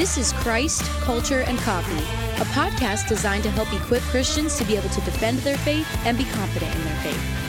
This is Christ, Culture, and Coffee, a podcast designed to help equip Christians to be able to defend their faith and be confident in their faith.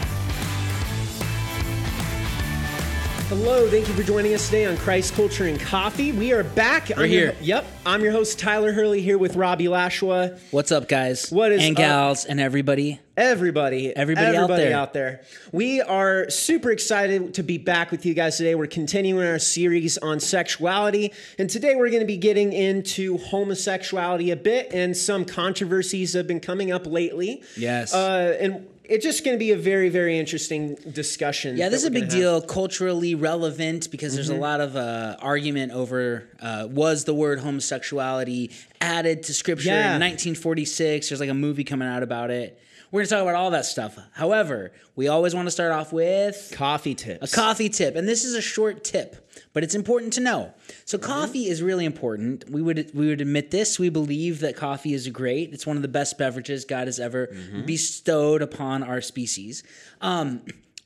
Hello, thank you for joining us today on Christ Culture and Coffee. We are back. We're I'm your- here. yep, I'm your host Tyler Hurley here with Robbie Lashua. What's up, guys? What is and up? gals and everybody? Everybody, Everybody out there. out there. We are super excited to be back with you guys today. We're continuing our series on sexuality, and today we're going to be getting into homosexuality a bit and some controversies have been coming up lately. Yes. uh, and it's just going to be a very, very interesting discussion. Yeah, this is a big have. deal, culturally relevant because there's a Mm-hmm. lot of uh, argument over uh, was the word homosexuality added to scripture Yeah. in 1946. There's like a movie coming out about it. We're going to talk about all that stuff. However, we always want to start off with Coffee tips. a coffee tip, and this is a short tip, but it's important to know. So Mm-hmm. coffee is really important. We would we would admit this. We believe that coffee is great. It's one of the best beverages God has ever Mm-hmm. bestowed upon our species. Um,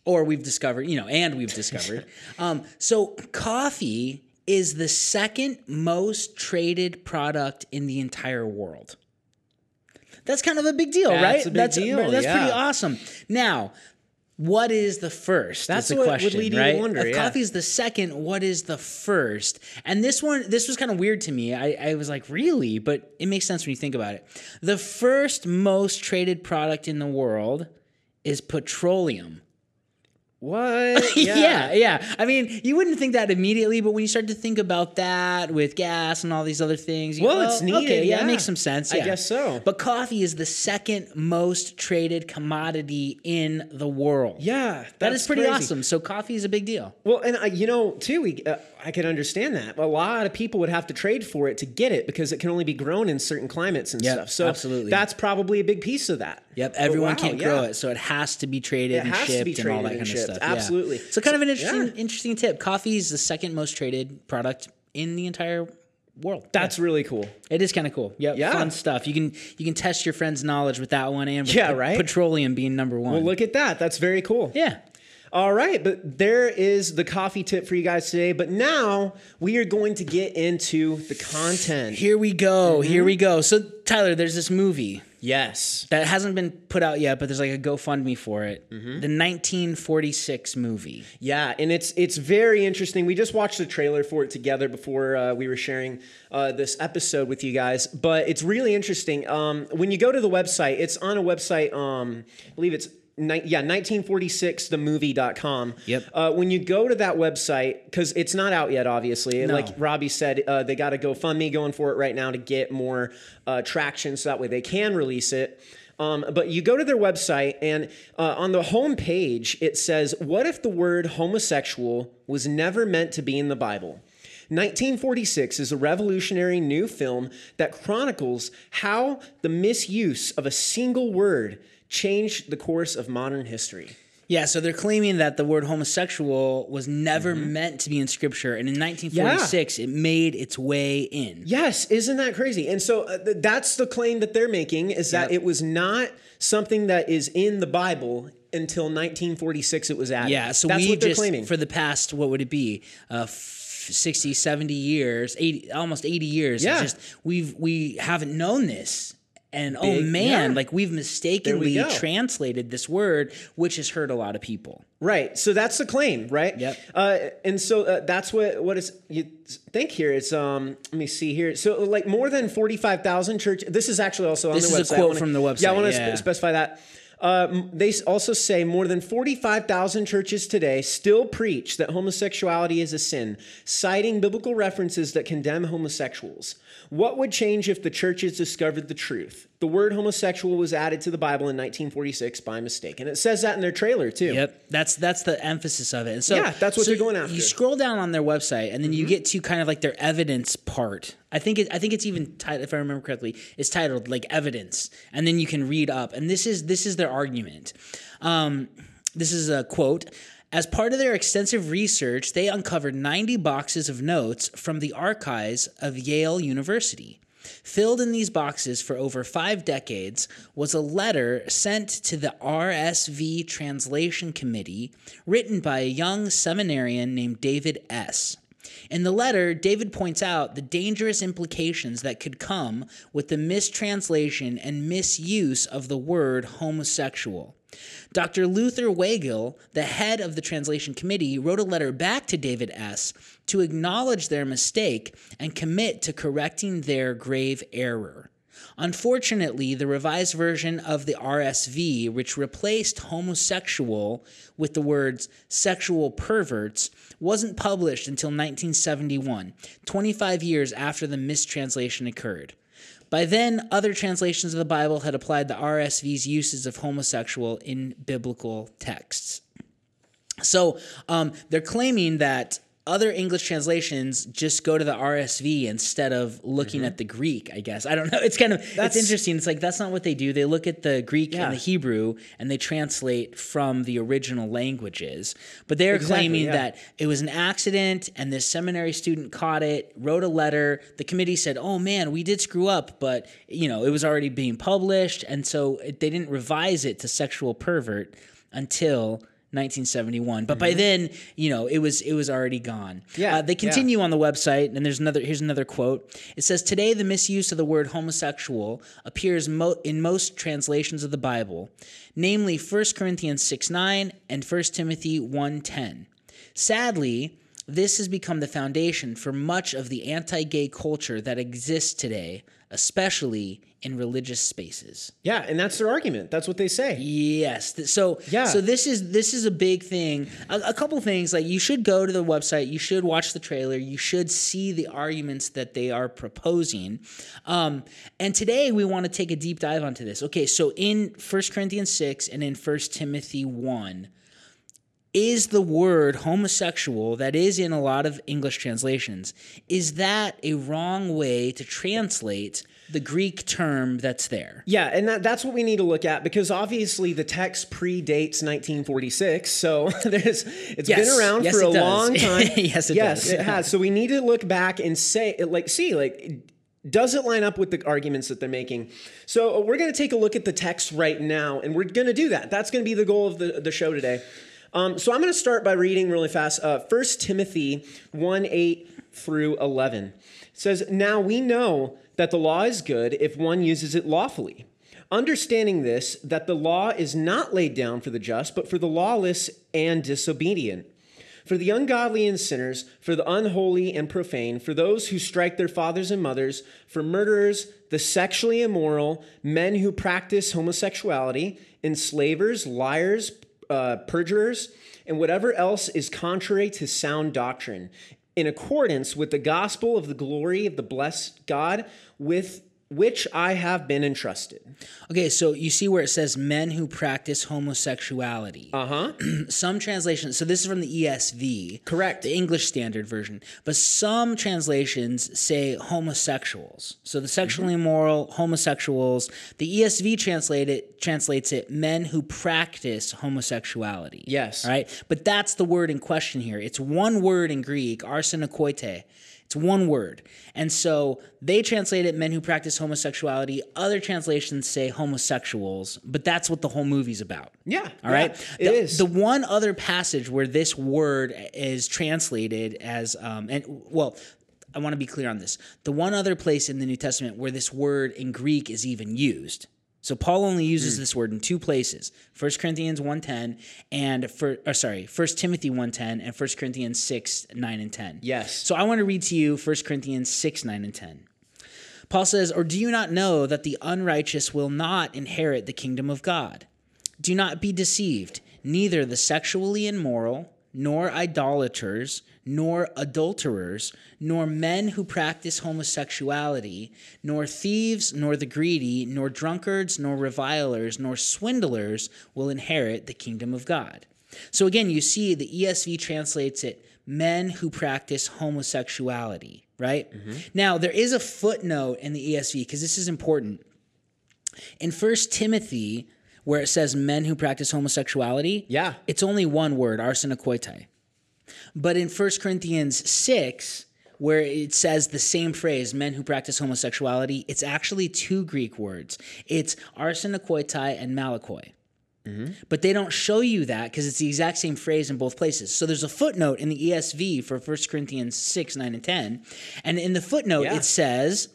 or we've discovered, you know, and we've discovered. um, so coffee is the second most traded product in the entire world. That's kind of a big deal, right? That's right? a big that's deal, That's pretty awesome. Now, what is the first? That's the what would question, lead you to right? wonder, If yeah. coffee is the second, what is the first? And this one, this was kind of weird to me. I, I was like, really? But it makes sense when you think about it. The first most traded product in the world is petroleum. What? Yeah. yeah, I mean, you wouldn't think that immediately, but when you start to think about that with gas and all these other things, you Well, go, it's "Oh, needed, Okay, yeah, yeah. it makes some sense. I guess so. But coffee is the second most traded commodity in the world. Yeah, that that's pretty crazy. awesome. So coffee is a big deal. Well, and I, you know, too, we, uh, I can understand that. A lot of people would have to trade for it to get it because it can only be grown in certain climates and Yep, stuff. So absolutely. that's probably a big piece of that. Yep, everyone wow, can't grow it, so it has to be traded It and shipped be and all that kind shipped, of stuff. Yeah. absolutely. So kind of an interesting, yeah. interesting tip. Coffee is the second most traded product in the entire world. That's really cool. It is kind of cool. Yep, Yeah. fun stuff. You can you can test your friend's knowledge with that one and with Yeah, right? petroleum being number one. Well, look at that. That's very cool. yeah. All right, but there is the coffee tip for you guys today. But now we are going to get into the content. Here we go. Mm-hmm. Here we go. So Tyler, there's this movie Yes. that hasn't been put out yet, but there's like a GoFundMe for it. Mm-hmm. The 1946 movie. Yeah, and it's it's very interesting. We just watched the trailer for it together before uh, we were sharing uh, this episode with you guys. But it's really interesting. Um, when you go to the website, it's on a website. Um, I believe it's. Ni- yeah, 1946themovie.com. Yep. Uh, when you go to that website, because it's not out yet, obviously. No. Like Robbie said, uh, they got a GoFundMe going for it right now to get more uh, traction so that way they can release it. Um, but you go to their website, and uh, on the home page, it says, What if the word homosexual was never meant to be in the Bible? 1946 is a revolutionary new film that chronicles how the misuse of a single word changed the course of modern history. Yeah, so they're claiming that the word homosexual was never meant to be in scripture, and in 1946 it made its way in. Yes, isn't that crazy? And so uh, th- that's the claim that they're making is that Yep. it was not something that is in the Bible until 1946 it was added. Yeah, so that's we just claiming. for the past what would it be? Uh, f- 60, 70 years, 80 almost 80 years. Yeah. It's just we've we haven't known this. And oh man, yeah. like we've mistakenly go. translated this word, which has hurt a lot of people. Right. So that's the claim, right? Yep. Uh, and so uh, that's what what is you think here. It's um. Let me see here. So like more than forty five thousand church. This is actually also on This the is website. a I quote wanna- from the website, Yeah, I want to yeah. specify that. Uh, they also say more than 45,000 churches today still preach that homosexuality is a sin, citing biblical references that condemn homosexuals. What would change if the churches discovered the truth? The word homosexual was added to the Bible in 1946 by mistake. And it says that in their trailer, too. Yep, that's that's the emphasis of it. And so Yeah, that's what so they're going after. Mm-hmm. You scroll down on their website, and then you get to kind of like their evidence part. I think it, I think it's even titled, if I remember correctly, it's titled like evidence, and then you can read up. And this is this is their argument. Um, this is a quote. As part of their extensive research, they uncovered 90 boxes of notes from the archives of Yale University. Filled in these boxes for over five decades was a letter sent to the RSV Translation Committee written by a young seminarian named David S. In the letter, David points out the dangerous implications that could come with the mistranslation and misuse of the word homosexual. Dr. Luther Weigle, the head of the translation committee, wrote a letter back to David S. to acknowledge their mistake and commit to correcting their grave error. Unfortunately, the revised version of the RSV, which replaced homosexual with the words sexual perverts, wasn't published until 1971, 25 years after the mistranslation occurred. By then, other translations of the Bible had applied the RSV's uses of homosexual in biblical texts. So um, they're claiming that other English translations just go to the RSV instead of looking Mm-hmm. at the Greek, I guess. I don't know. It's kind of That's- it's interesting. It's like that's not what they do. They look at the Greek Yeah. and the Hebrew and they translate from the original languages. But they're Exactly, claiming yeah. that it was an accident and this seminary student caught it, wrote a letter. The committee said, "Oh man, we did screw up, but you know, it was already being published and so it, they didn't revise it to sexual pervert until 1971 but by then you know it was it was already gone Mm-hmm. Yeah, Uh, they yeah. continue on the website and there's another here's another quote it says today the misuse of the word homosexual appears mo- in most translations of the bible namely 1 corinthians 6 9 and 1 timothy 1 10 sadly this has become the foundation for much of the anti-gay culture that exists today especially in religious spaces Yeah, and that's their argument. That's what they say. Yes. So Yeah. So this is this is a big thing. A, a couple things like you should go to the website. You should watch the trailer. You should see the arguments that they are proposing. Um, and today we want to take a deep dive onto this. Okay. So in 1 Corinthians six and in 1 Timothy one. Is the word homosexual that is in a lot of English translations, is that a wrong way to translate the Greek term that's there? Yeah, and that, that's what we need to look at because obviously the text predates 1946. So there's it's Yes. been around Yes, for a does. long time. Yes, it yes, does. it has. So we need to look back and say, like, see, like, does it line up with the arguments that they're making? So uh, we're going to take a look at the text right now, and we're going to do that. That's going to be the goal of the, the show today. Um, so I'm going to start by reading really fast. Uh, 1 Timothy 1 8 through 11. It says, Now we know that the law is good if one uses it lawfully. Understanding this, that the law is not laid down for the just, but for the lawless and disobedient for the ungodly and sinners, for the unholy and profane, for those who strike their fathers and mothers, for murderers, the sexually immoral, men who practice homosexuality, enslavers, liars, uh, perjurers, and whatever else is contrary to sound doctrine, in accordance with the gospel of the glory of the blessed God, with which I have been entrusted. Okay, so you see where it says men who practice homosexuality. Uh huh. some translations, so this is from the ESV, Correct. the English Standard Version, but some translations say homosexuals. So the sexually Mm-hmm. immoral, homosexuals. The ESV translate it, translates it men who practice homosexuality. Yes. All right, but that's the word in question here. It's one word in Greek, arsenokoitai. It's one word. And so they translate it men who practice homosexuality. Other translations say homosexuals, but that's what the whole movie's about. Yeah. All right. yeah, It the, is. the one other passage where this word is translated as, um, and well, I want to be clear on this. The one other place in the New Testament where this word in Greek is even used. So Paul only uses hmm. this word in two places: 1 Corinthians 1.10 and for, or sorry, 1 Timothy 1.10 and 1 Corinthians 6, 9 and 10. Yes. So I want to read to you 1 Corinthians 6, 9 and 10. Paul says, Or do you not know that the unrighteous will not inherit the kingdom of God? Do not be deceived. Neither the sexually immoral, nor idolaters, nor adulterers, nor men who practice homosexuality, nor thieves, nor the greedy, nor drunkards, nor revilers, nor swindlers will inherit the kingdom of God. So again, you see the ESV translates it men who practice homosexuality, right? Mm-hmm. Now, there is a footnote in the ESV because this is important. In First Timothy, where it says men who practice homosexuality, Yeah. it's only one word, arsenokoitai. But in 1 Corinthians 6, where it says the same phrase, men who practice homosexuality, it's actually two Greek words. It's arsenokoitai and malakoi. Mm-hmm. But they don't show you that because it's the exact same phrase in both places. So there's a footnote in the ESV for 1 Corinthians 6, 9, and 10. And in the footnote, Yeah. it says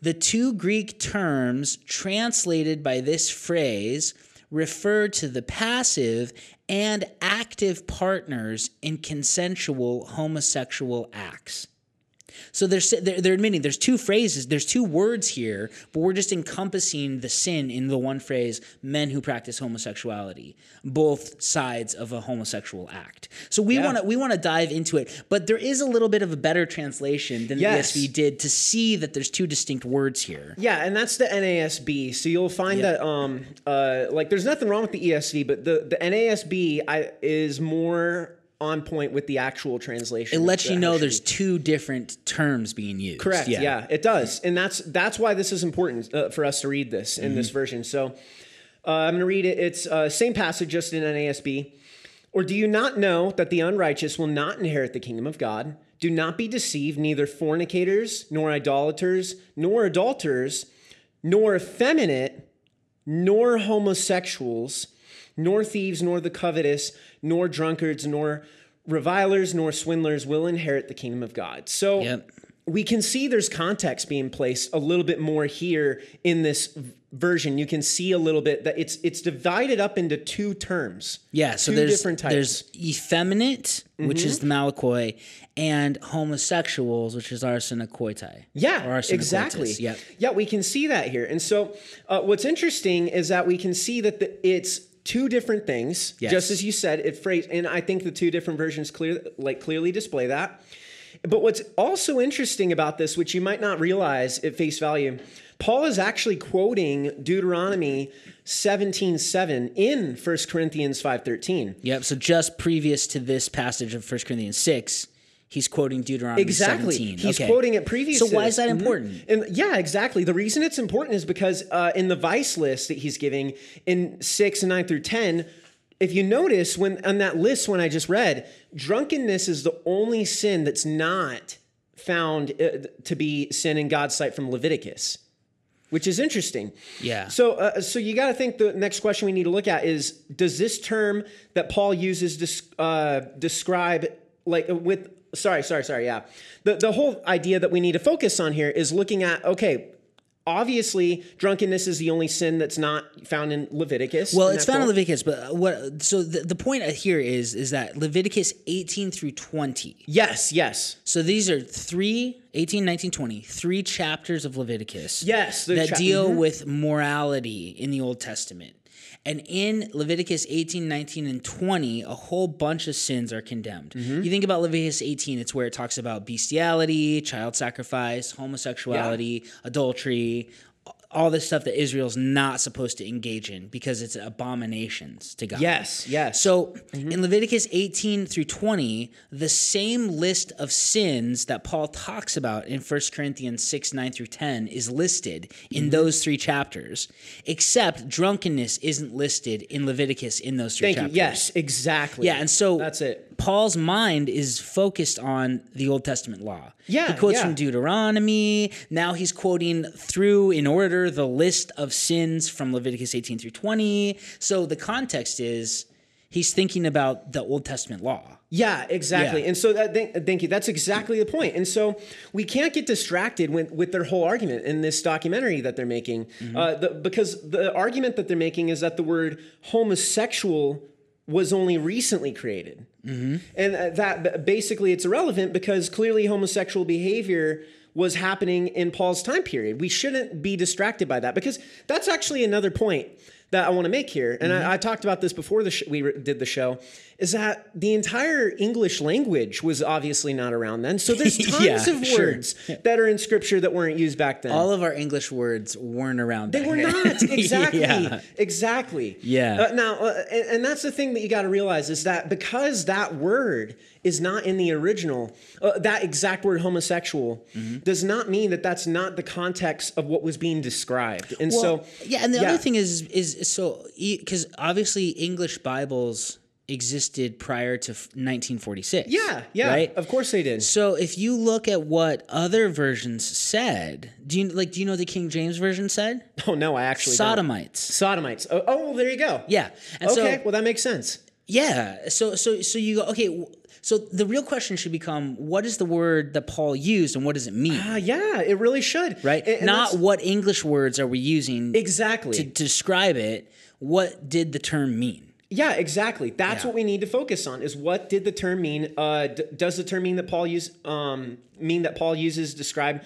the two Greek terms translated by this phrase refer to the passive and active partners in consensual homosexual acts. So they're, they're they're admitting there's two phrases, there's two words here, but we're just encompassing the sin in the one phrase, men who practice homosexuality, both sides of a homosexual act. So we Yeah. want to we want to dive into it, but there is a little bit of a better translation than Yes. the ESV did to see that there's two distinct words here. Yeah, and that's the NASB. So you'll find Yeah. that um uh like there's nothing wrong with the ESV, but the the NASB I, is more on point with the actual translation. It lets you know there's two different terms being used. Correct. Yeah. it does, and that's that's why this is important uh, for us to read this in Mm-hmm. this version. So uh, I'm going to read it. It's uh, same passage, just in NASB. Or do you not know that the unrighteous will not inherit the kingdom of God? Do not be deceived. Neither fornicators, nor idolaters, nor adulterers, nor effeminate, nor homosexuals, nor thieves, nor the covetous, nor drunkards, nor revilers, nor swindlers will inherit the kingdom of God. So Yep. we can see there's context being placed a little bit more here in this version. You can see a little bit that it's it's divided up into two terms. Yeah, so there's different types. Mm-hmm. there's effeminate, which is the malakoi, and homosexuals, which is arsenokoitai. Yeah, exactly. Yep. Yeah, we can see that here. And so, uh, what's interesting is that we can see that the, it's two different things. Yes. Just as you said, it phrase, and I think the two different versions clear, like clearly display that. But what's also interesting about this, which you might not realize at face value, Paul is actually quoting Deuteronomy 17:7 in 1 Corinthians 5:13. Yep. So just previous to this passage of 1 Corinthians 6, he's quoting Deuteronomy Exactly. 17. He's Okay. quoting it previously. So why is that Mhm. important? And yeah, exactly. The reason it's important is because uh, in the vice list that he's giving in six and nine through ten, if you notice when on that list when I just read, drunkenness is the only sin that's not found uh, to be sin in God's sight from Leviticus. Which is interesting. Yeah. So, uh, so you got to think the next question we need to look at is: Does this term that Paul uses uh, describe like with? Sorry, sorry, sorry. Yeah, the the whole idea that we need to focus on here is looking at okay. Obviously, drunkenness is the only sin that's not found in Leviticus. Well, it's found in. Leviticus, but what? So the, the point here is is that Leviticus 18 through 20. Yes, yes, So these are three 18, 19, 20, three chapters of Leviticus. yes. that cha- deal mhm. with morality in the Old Testament. And in Leviticus 18, 19, and 20, a whole bunch of sins are condemned. Mm-hmm. You think about Leviticus 18, it's where it talks about bestiality, child sacrifice, homosexuality, adultery, all this stuff that Israel's not supposed to engage in because it's abominations to God. Yes, yes. So Mm-hmm. in Leviticus 18 through 20, the same list of sins that Paul talks about in 1 Corinthians 6, 9 through 10 is listed in Mm-hmm. those three chapters, except drunkenness isn't listed in Leviticus in those three Thank chapters. you. Yes, exactly. Yeah, and so that's it. Paul's mind is focused on the Old Testament law. Yeah, He quotes yeah. from Deuteronomy. Now he's quoting through in order the list of sins from Leviticus 18 through 20. So the context is he's thinking about the Old Testament law. Yeah, exactly. Yeah. And so that thank, thank you. That's exactly the point. And so we can't get distracted with, with their whole argument in this documentary that they're making, Mm-hmm. uh, the, because the argument that they're making is that the word homosexual was only recently created, Mm-hmm. and uh, that basically it's irrelevant because clearly homosexual behavior was happening in Paul's time period. We shouldn't be distracted by that because that's actually another point that I want to make here, and Mm-hmm. I, I talked about this before the sh- we re- did the show, is that the entire English language was obviously not around then. So there's tons Yeah, of sure. words that are in Scripture that weren't used back then. All of our English words weren't around. They were not exactly, Yeah. exactly. Yeah. Uh, now, uh, and, and that's the thing that you got to realize is that because that word is not in the original, uh, that exact word homosexual Mm-hmm. does not mean that that's not the context of what was being described. And Well, so, yeah, and the yeah. other thing is is, is so because obviously English Bibles existed prior to 1946. Yeah, yeah. Right? Of course they did. So if you look at what other versions said, do you like do you know the King James version said? Oh no, I actually don't. Sodomites. Sodomites. Oh, oh, there you go. Yeah. And Okay, so well that makes sense. yeah, so so so you go okay, so the real question should become what is the word that Paul used and what does it mean? Uh, yeah, it really should. right? And- and Not what English words are we using exactly. to, to describe it? What did the term mean? Yeah, exactly. That's Yeah. what we need to focus on. Is what did the term mean? Uh, d- does the term mean that Paul use um, mean that Paul uses describe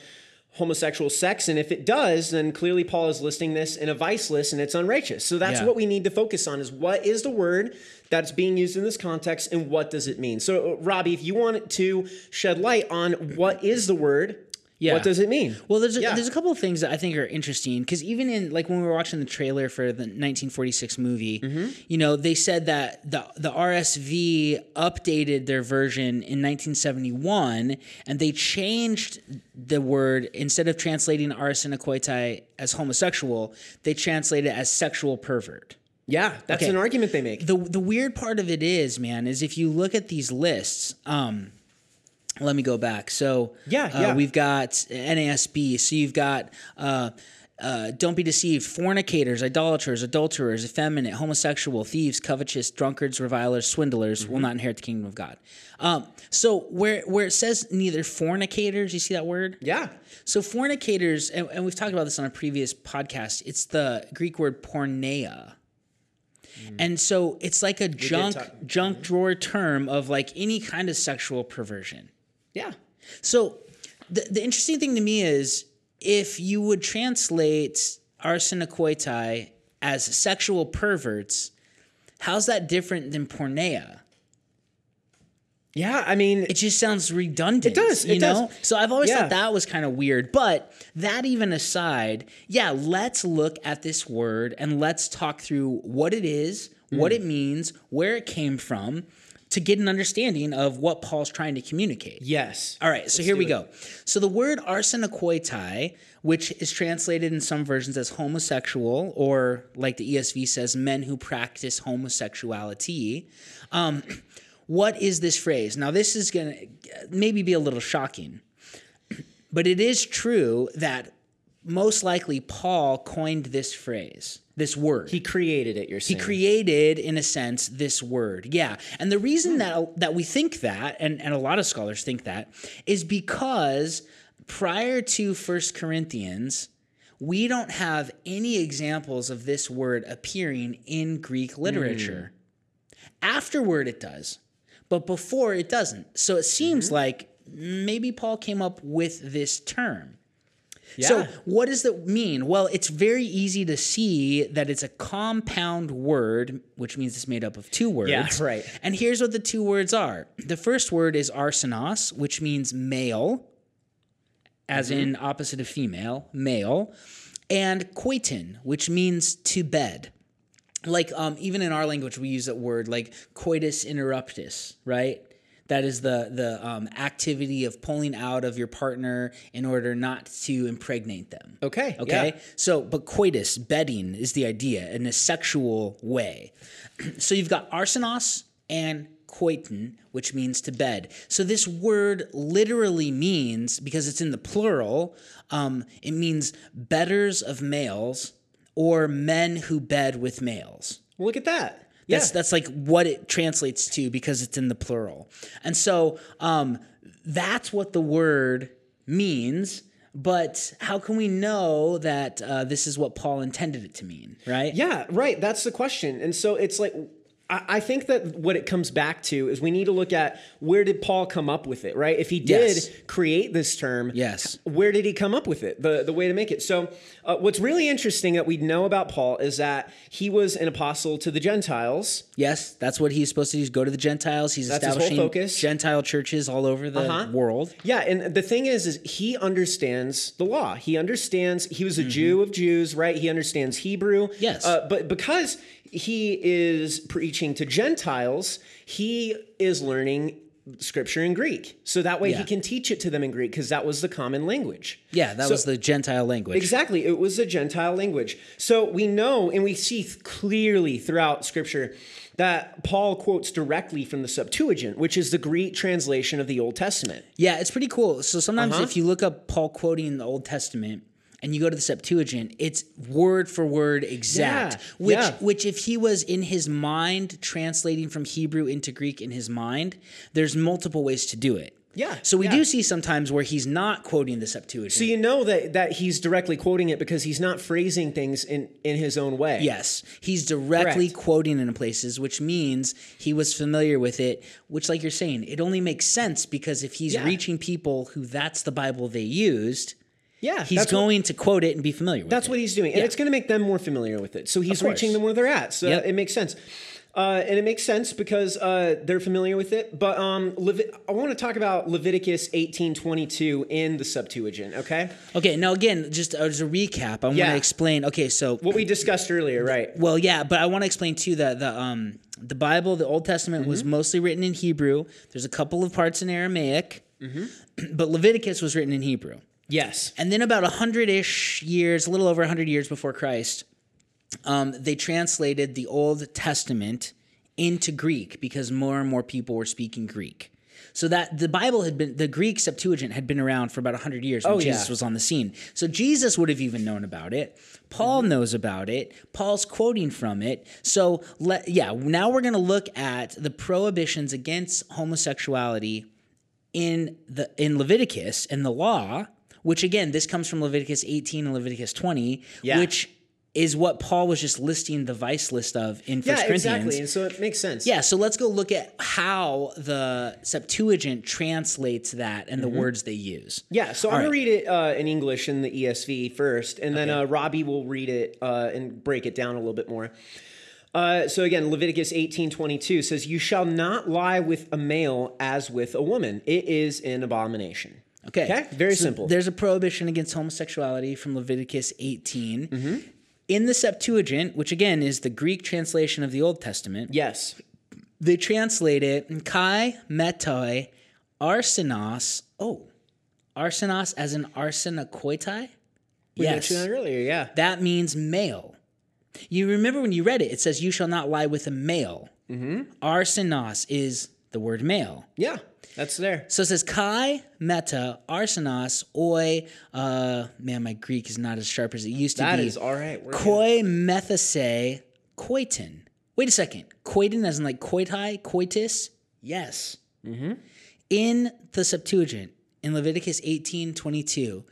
homosexual sex? And if it does, then clearly Paul is listing this in a vice list, and it's unrighteous. So that's Yeah. what we need to focus on: is what is the word that's being used in this context, and what does it mean? So, uh, Robbie, if you want to shed light on what is the word, Yeah. what does it mean? Well, there's a, Yeah. there's a couple of things that I think are interesting because even in like when we were watching the trailer for the 1946 movie, Mm-hmm. you know, they said that the the RSV updated their version in 1971 and they changed the word instead of translating arsenokoitai as homosexual, they translated it as sexual pervert. Yeah, that's Okay. an argument they make. the the weird part of it is, man, is if you look at these lists, um, let me go back. So Yeah, uh, yeah. we've got NASB. So you've got. Uh, uh, don't be deceived. Fornicators, idolaters, adulterers, effeminate, homosexual, thieves, covetous, drunkards, revilers, swindlers Mm-hmm. will not inherit the kingdom of God. Um, so where where it says neither fornicators, you see that word? yeah, So fornicators, and, and we've talked about this on a previous podcast. It's the Greek word porneia, and so it's like a junk talk- junk drawer term of like any kind of sexual perversion. Yeah. So the the interesting thing to me is if you would translate arsenokoitai as sexual perverts, how's that different than porneia? Yeah, I mean, It just sounds redundant. It does, You it know? does. So I've always Yeah. thought that was kind of weird. But that even aside, yeah, let's look at this word and let's talk through what it is, what Mm. it means, where it came from, to get an understanding of what Paul's trying to communicate. yes. All right, so here we go. So the word arsenokoitai, which is translated in some versions as homosexual, or like the ESV says, men who practice homosexuality. Um, what is this phrase? Now, this is going to maybe be a little shocking, but it is true that most likely Paul coined this phrase, this word. He created it. You're saying. He created in a sense this word. Yeah. And the reason hmm. that that we think that and, and a lot of scholars think that is because prior to First corinthians we don't have any examples of this word appearing in greek literature. Hmm. Afterward it does but before it doesn't. So it seems mm-hmm. like maybe paul came up with this term so, what does that mean? Well, it's very easy to see that it's a compound word, which means it's made up of two words. Yeah, right. And here's what the two words are the first word is arsenos, which means male, as Mm-hmm. in opposite of female, male, and koitin, which means to bed. Like, um, even in our language, we use that word like coitus interruptus, right? That is the the um, activity of pulling out of your partner in order not to impregnate them. Okay, Okay. yeah. So, but coitus, bedding, is the idea in a sexual way. so you've got arsenos and koitin, which means to bed. So this word literally means, because it's in the plural, um, it means betters of males or men who bed with males. Look at that. That's yeah. that's like what it translates to because it's in the plural. And so um, that's what the word means. But how can we know that uh, this is what Paul intended it to mean, right? Yeah, right. That's the question. And so it's like, I, think that what it comes back to is we need to look at where did Paul come up with it, right? If he did Yes. create this term, Yes. where did he come up with it? The the way to make it. So, uh, what's really interesting that we know about Paul is that he was an apostle to the Gentiles. Yes, that's what he's supposed to do. is Go to the Gentiles. He's That's establishing focus. Gentile churches all over the Uh-huh. world. Yeah, and the thing is, is he understands the law. He understands. He was a Jew of Jews, right? He understands Hebrew. Mm-hmm. Yes. Uh, but because he is preaching to Gentiles, he is learning scripture in Greek. So that way Yeah. he can teach it to them in Greek because that was the common language. Yeah, that So- was the Gentile language. Exactly. It was a Gentile language. So we know and we see clearly throughout scripture that Paul quotes directly from the Septuagint, which is the Greek translation of the Old Testament. Yeah, it's pretty cool. So sometimes Uh-huh. if you look up Paul quoting the Old Testament and you go to the Septuagint, it's word for word exact. Yeah, which yeah. which if he was in his mind translating from Hebrew into Greek in his mind, there's multiple ways to do it. Yeah, So we yeah. do see sometimes where he's not quoting the Septuagint. So you know that that he's directly quoting it because he's not phrasing things in in his own way. Yes, he's directly Correct. quoting in places, which means he was familiar with it. Which, like you're saying, it only makes sense because if he's Yeah. reaching people who that's the Bible they used, Yeah. he's that's what- going to quote it and be familiar with it. That's it. what he's doing, and Yeah. it's going to make them more familiar with it. So he's reaching them where they're at. So Yep. it makes sense, uh, and it makes sense because uh, they're familiar with it. But um, Levit- I want to talk about Leviticus eighteen twenty two in the Septuagint. Okay, Okay, now again, just as a recap, I want to explain. Okay, so what we discussed earlier, right? well, yeah, but I want to explain too that the um the Bible, the Old Testament, was Mm-hmm. mostly written in Hebrew. There's a couple of parts in Aramaic, Mm-hmm. but Leviticus was written in Hebrew. Yes. And then about a hundred ish years, a little over a hundred years before Christ, um, they translated the Old Testament into Greek because more and more people were speaking Greek. So that the Bible had been the Greek Septuagint had been around for about 100 years when Oh, yeah. Jesus was on the scene. So Jesus would have even known about it. Paul Mm-hmm. knows about it. Paul's quoting from it. So let yeah, now we're going to look at the prohibitions against homosexuality in the in Leviticus and the law, which again, this comes from Leviticus 18 and Leviticus 20, Yeah. which is what Paul was just listing the vice list of in First Yeah, Corinthians. exactly. And so it makes sense. Yeah, so let's go look at how the Septuagint translates that and the words they use. Yeah, so I'm All gonna read it uh, in English in the ESV first, and then uh, Robbie will read it uh, and break it down a little bit more. Uh, so again, Leviticus 18:22 says, "You shall not lie with a male as with a woman; it is an abomination." Okay. Okay, very So simple. There's a prohibition against homosexuality from Leviticus 18. Mm-hmm. In the Septuagint, which again is the Greek translation of the Old Testament, Yes. they translate it kai metoi arsenos. Oh, arsenos as in arsenokoitai? We Yes. mentioned that earlier. Yeah. That means male. You remember when you read it, it says, You shall not lie with a male. Mm-hmm. Arsenos is the word male. Yeah. That's there. So it says kai meta arsenos oi. Uh, man, my Greek is not as sharp as it used to That be. is all right. Koi methase koitin. Wait a second. Koitin as in like koitai, coitus? Yes. Mm-hmm. In the Septuagint, in Leviticus 18 22,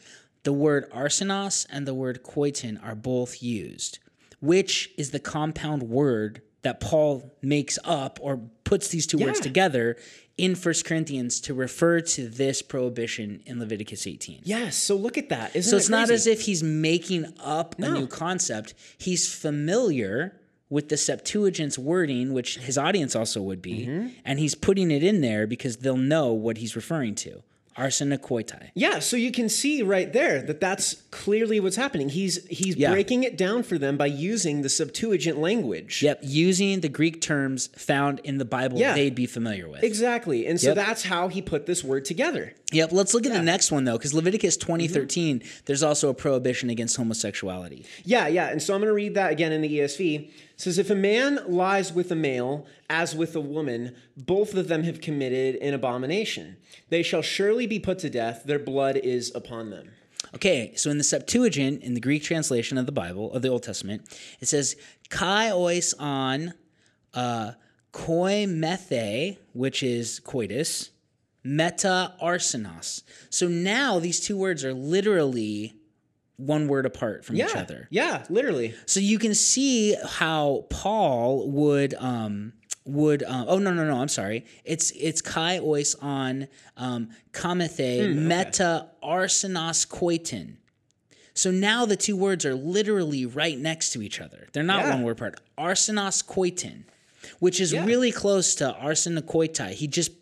the word arsenos and the word koitin are both used, which is the compound word that Paul makes up or puts these two words together in 1 Corinthians to refer to this prohibition in Leviticus 18. Yes. So look at that. Isn't So it it's not as if he's making up a new concept. He's familiar with the Septuagint's wording, which his audience also would be, Mm-hmm. and he's putting it in there because they'll know what he's referring to. Arsenokoitai. Yeah, so you can see right there that that's clearly what's happening. He's he's Yeah. breaking it down for them by using the Septuagint language. Yep, using the Greek terms found in the Bible Yeah. they'd be familiar with. Exactly. And so Yep. that's how he put this word together. Yep, let's look at the next one though, because Leviticus Mm-hmm. 2013, there's also a prohibition against homosexuality. Yeah, yeah. And so I'm going to read that again in the ESV. It says, If a man lies with a male as with a woman, both of them have committed an abomination. They shall surely be put to death. Their blood is upon them. Okay, so in the Septuagint, in the Greek translation of the Bible, of the Old Testament, it says, kai ois on uh, koi methe, which is coitus, meta arsenos. So now these two words are literally one word apart from Yeah. each other. Yeah, literally. So you can see how Paul would um would um, oh no no no I'm sorry it's it's kai ois on um kamethe Hmm, meta arsenos koitin. So now the two words are literally right next to each other. They're not Yeah. one word apart. Arsenos koitin, which is Yeah. really close to arsenokoitai. He just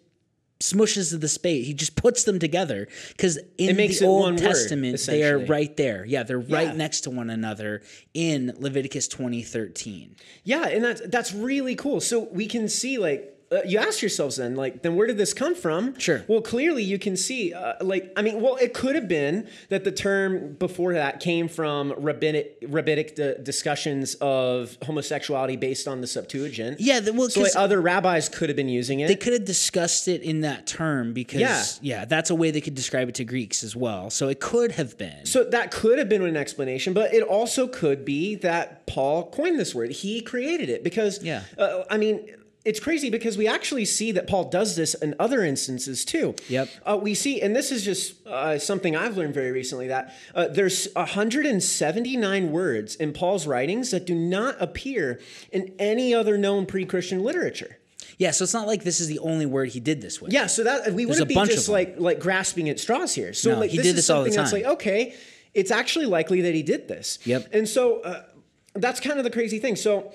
smushes of the space. He just puts them together because in the Old one word, Testament they are right there. Yeah, they're right Yeah. next to one another in Leviticus 2013. Yeah, and that's that's really cool. So we can see like uh, you ask yourselves then, like, then where did this come from? Sure. Well, clearly you can see, uh, like, I mean, well, it could have been that the term before that came from rabbinic rabbinic d- discussions of homosexuality based on the Septuagint. Yeah, the- well, so like other rabbis could have been using it. They could have discussed it in that term because Yeah. yeah. that's a way they could describe it to Greeks as well. So it could have been. So that could have been an explanation, but it also could be that Paul coined this word. He created it because, Yeah. uh, I mean, it's crazy because we actually see that Paul does this in other instances too. Yep. Uh, we see, and this is just uh, something I've learned very recently that uh, there's 179 words in Paul's writings that do not appear in any other known pre-Christian literature. yeah, so it's not like this is the only word he did this with. Yeah, so that we There's wouldn't be just like like grasping at straws here. So No, like he this did is this all the something that's like okay, it's actually likely that he did this. Yep. And so uh, that's kind of the crazy thing. So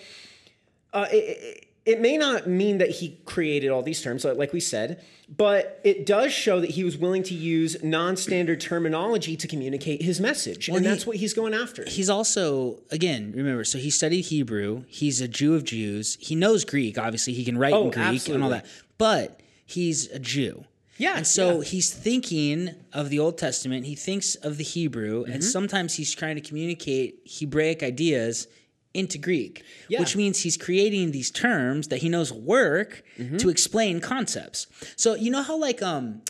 uh, it, it, it may not mean that he created all these terms, like we said, but it does show that he was willing to use non-standard terminology to communicate his message, and he- that's what he's going after. He's also, again, remember, so he studied Hebrew. He's a Jew of Jews. He knows Greek, obviously. He can write Oh, in Greek and all that. But he's a Jew. Yeah, And so yeah. he's thinking of the Old Testament. He thinks of the Hebrew, Mm-hmm. and sometimes he's trying to communicate Hebraic ideas into Greek, Yeah. which means he's creating these terms that he knows work Mm-hmm. to explain concepts. So you know how like um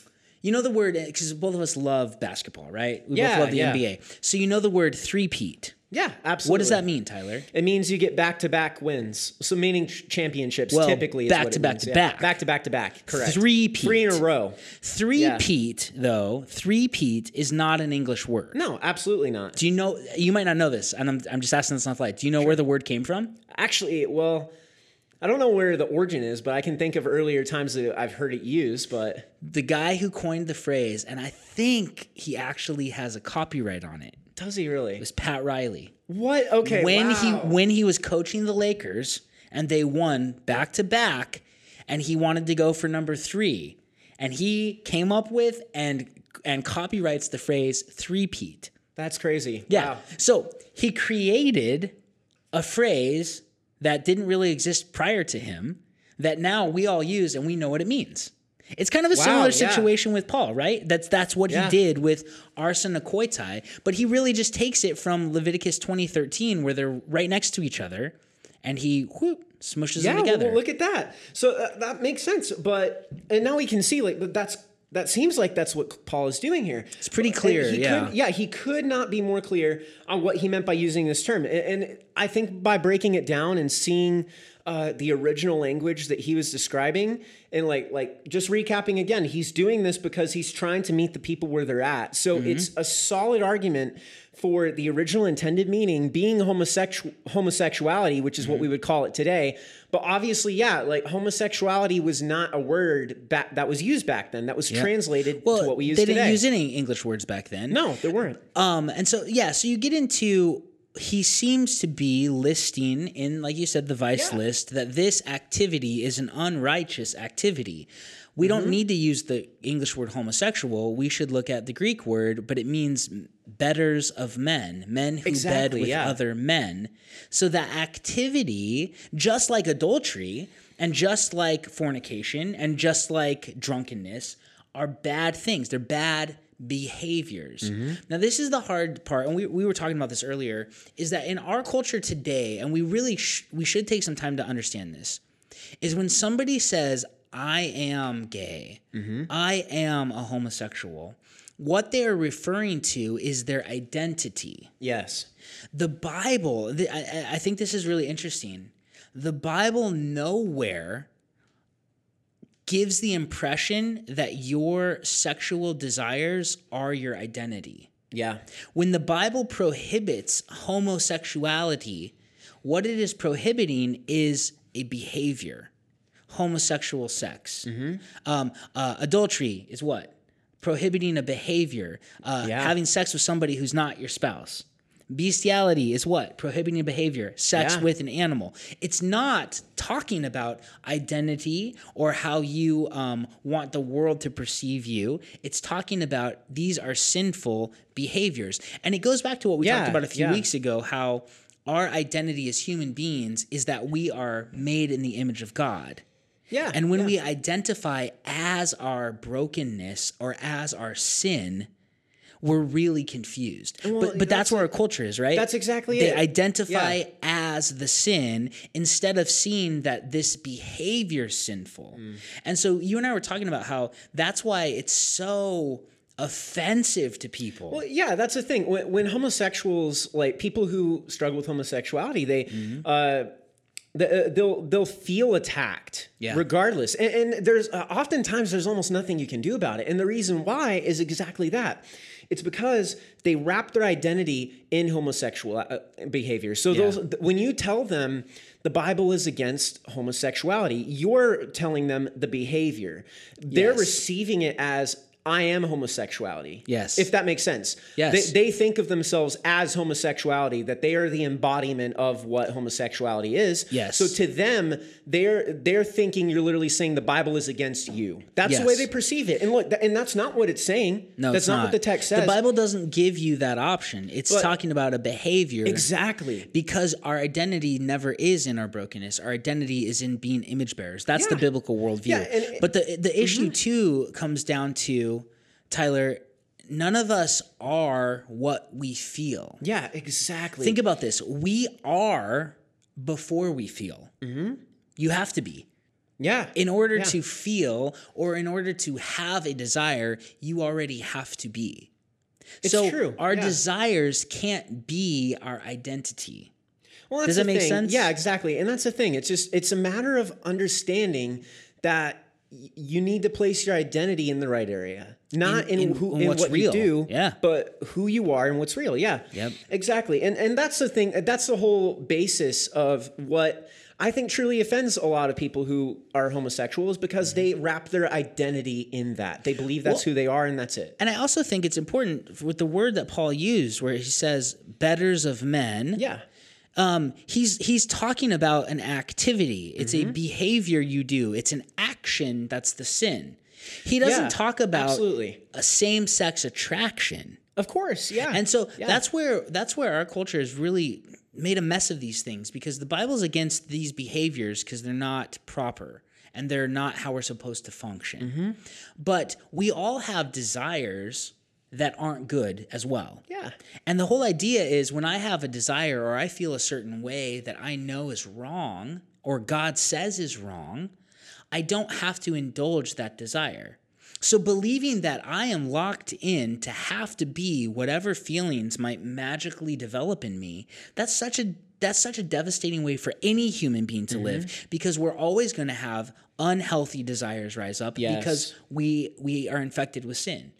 you know the word because both of us love basketball, right? We Yeah, both love the yeah. NBA. So you know the word three-peat. Yeah, absolutely. What does that mean, Tyler? It means you get back to back wins. So meaning ch- championships Well, typically is back what to back means, to yeah. back. Back to back to back. Correct. Three-peat. Three in a row. Three-peat, though, three-peat is not an English word. No, absolutely not. Do you know? You might not know this, and I'm, I'm just asking this on the fly. Do you know where the word came from? Actually, well, I don't know where the origin is, but I can think of earlier times that I've heard it used, but The guy who coined the phrase, and I think he actually has a copyright on it, does he really? It was Pat Riley. What? Okay. when wow. he when he was coaching the Lakers and they won back to back, and he wanted to go for number three, and he came up with and and copyrights the phrase three-peat. That's crazy. Yeah. Wow. So he created a phrase that didn't really exist prior to him that now we all use and we know what it means. It's kind of a Wow, similar yeah. situation with Paul, right? That's that's what Yeah. he did with arsenokoitai, but he really just takes it from Leviticus 20:13 where they're right next to each other and he whoop, smushes Yeah. them together. well, look at that. So uh, that makes sense. But and now we can see like that's that seems like that's what Paul is doing here. It's pretty clear, yeah. Could, yeah. He could not be more clear on what he meant by using this term, and, and I think by breaking it down and seeing. Uh, the original language that he was describing and like like just recapping again he's doing this because he's trying to meet the people where they're at so Mm-hmm. it's a solid argument for the original intended meaning being homosexual homosexuality which is what we Mm-hmm. would call it today but obviously yeah like homosexuality was not a word back that was used back then that was translated well, to what we use today. they didn't use any English words back then. no there weren't Um, and so yeah, so you get into he seems to be listing in, like you said, the vice Yeah. list that this activity is an unrighteous activity. We don't Mm-hmm. need to use the English word homosexual. We should look at the Greek word, but it means betters of men, men who bed with yeah. other men. So that activity, just like adultery and just like fornication and just like drunkenness, are bad things. They're bad behaviors. Now, this is the hard part, and we, we were talking about this earlier, is that in our culture today, and we really sh- we should take some time to understand this, is when somebody says, I am gay, mm-hmm. I am a homosexual, what they are referring to is their identity. yes The Bible, th- I, I- I think this is really interesting. The Bible nowhere gives the impression that your sexual desires are your identity. yeah When the Bible prohibits homosexuality, what it is prohibiting is a behavior. Homosexual sex. Um, uh, adultery is what? Prohibiting a behavior. Uh, Yeah. Having sex with somebody who's not your spouse. Bestiality is what? Prohibiting behavior. Sex Yeah. with an animal. It's not talking about identity or how you um, want the world to perceive you. It's talking about these are sinful behaviors. And it goes back to what we Yeah, talked about a few yeah. weeks ago how our identity as human beings is that we are made in the image of God. Yeah, And when yeah. we identify as our brokenness or as our sin, we're really confused. but but that's, that's where our culture is, right? that's exactly it. they it. identify Yeah. as the sin instead of seeing that this behavior is sinful. Mm. And so you and I were talking about how that's why it's so offensive to people. Well, yeah, that's the thing. When, when homosexuals, like people who struggle with homosexuality, they Mm-hmm. uh, the, uh, they'll they'll feel attacked Yeah. regardless. And, and there's uh, oftentimes there's almost nothing you can do about it. And the reason why is exactly that. It's because they wrap their identity in homosexual uh, behavior. So those when you tell them the Bible is against homosexuality, you're telling them the behavior. They're Yes. receiving it as I am homosexuality. Yes. If that makes sense. Yes. They, they think of themselves as homosexuality, that they are the embodiment of what homosexuality is. Yes. So to them, they're they're thinking you're literally saying the Bible is against you. That's the way they perceive it. And look, th- and that's not what it's saying. no, that's it's not, what the text says. The Bible doesn't give you that option. It's But- talking about a behavior. exactly. because our identity never is in our brokenness. Our identity is in being image bearers. That's the biblical worldview. Yeah, and- Mm-hmm. but the the issue too comes down to Tyler. None of us are what we feel. Yeah, exactly. Think about this: we are before we feel. Mm-hmm. You have to be. yeah. In order Yeah. to feel or in order to have a desire, you already have to be. It's so true, our yeah. desires can't be our identity. Well, Does that make thing. sense? Yeah, exactly. And that's the thing. It's just it's a matter of understanding that you need to place your identity in the right area, not in, in- who in in what's what real. you do, Yeah. but who you are and what's real. Yeah, Yep. exactly. And and that's the thing. That's the whole basis of what. I think truly offends a lot of people who are homosexual is because mm-hmm. they wrap their identity in that. They believe that's Well- who they are and that's it. And I also think it's important with the word that Paul used, where he says "bedders of men." Yeah. Um, he's he's talking about an activity. It's Mm-hmm. a behavior you do. It's an action that's the sin. He doesn't Yeah, talk about absolutely. a same sex attraction. Of course. Yeah. And so Yeah. that's where that's where our culture has really made a mess of these things because the Bible's against these behaviors because they're not proper and they're not how we're supposed to function. Mm-hmm. But we all have desires that aren't good as well. Yeah. And the whole idea is when I have a desire or I feel a certain way that I know is wrong or God says is wrong, I don't have to indulge that desire. So believing that I am locked in to have to be whatever feelings might magically develop in me, that's such a that's such a devastating way for any human being to live mm-hmm. because we're always going to have unhealthy desires rise up Yes. because we we are infected with sin.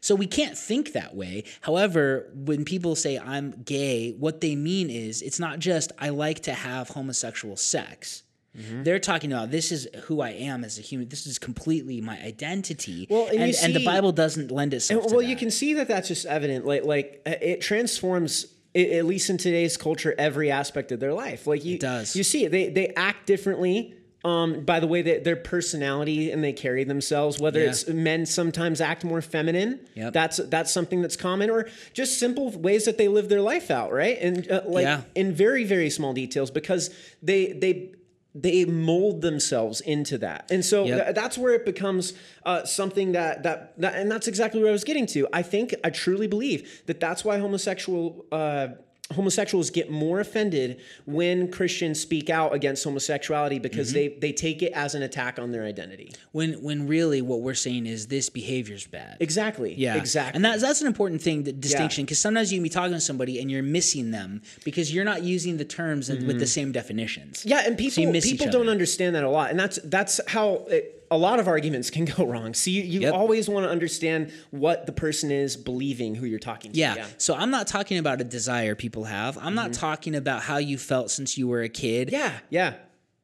So we can't think that way. However, when people say I'm gay, what they mean is it's not just I like to have homosexual sex. Mm-hmm. They're talking about this is who I am as a human. This is completely my identity. Well, and you and, the Bible doesn't lend itself to well, you can see that that's just evident. Like, like uh, it transforms. At least in today's culture, every aspect of their life. Like you, does. You see it. They they act differently. Um, by the way, that their personality and they carry themselves. Whether Yeah. it's men sometimes act more feminine. Yep. That's that's something that's common, or just simple ways that they live their life out. Right, and uh, like Yeah. in very very small details because they they they mold themselves into that and so Yep. th- that's where it becomes uh, something that, that that and that's exactly what i was getting to i think i truly believe that that's why homosexual uh, homosexuals get more offended when christians speak out against homosexuality because they they take it as an attack on their identity. When when really what we're saying is this behavior's bad. exactly. Yeah, exactly. And that's that's an important thing, the distinction, because sometimes you can be talking to somebody and you're missing them because you're not using the terms with the same definitions. Mm-hmm. Yeah, and people miss people don't understand that a lot, and that's that's how it, a lot of arguments can go wrong. So you, you Yep. always want to understand what the person is believing, who you're talking to. Yeah. So I'm not talking about a desire people have. I'm not talking about how you felt since you were a kid. Mm-hmm. yeah, yeah,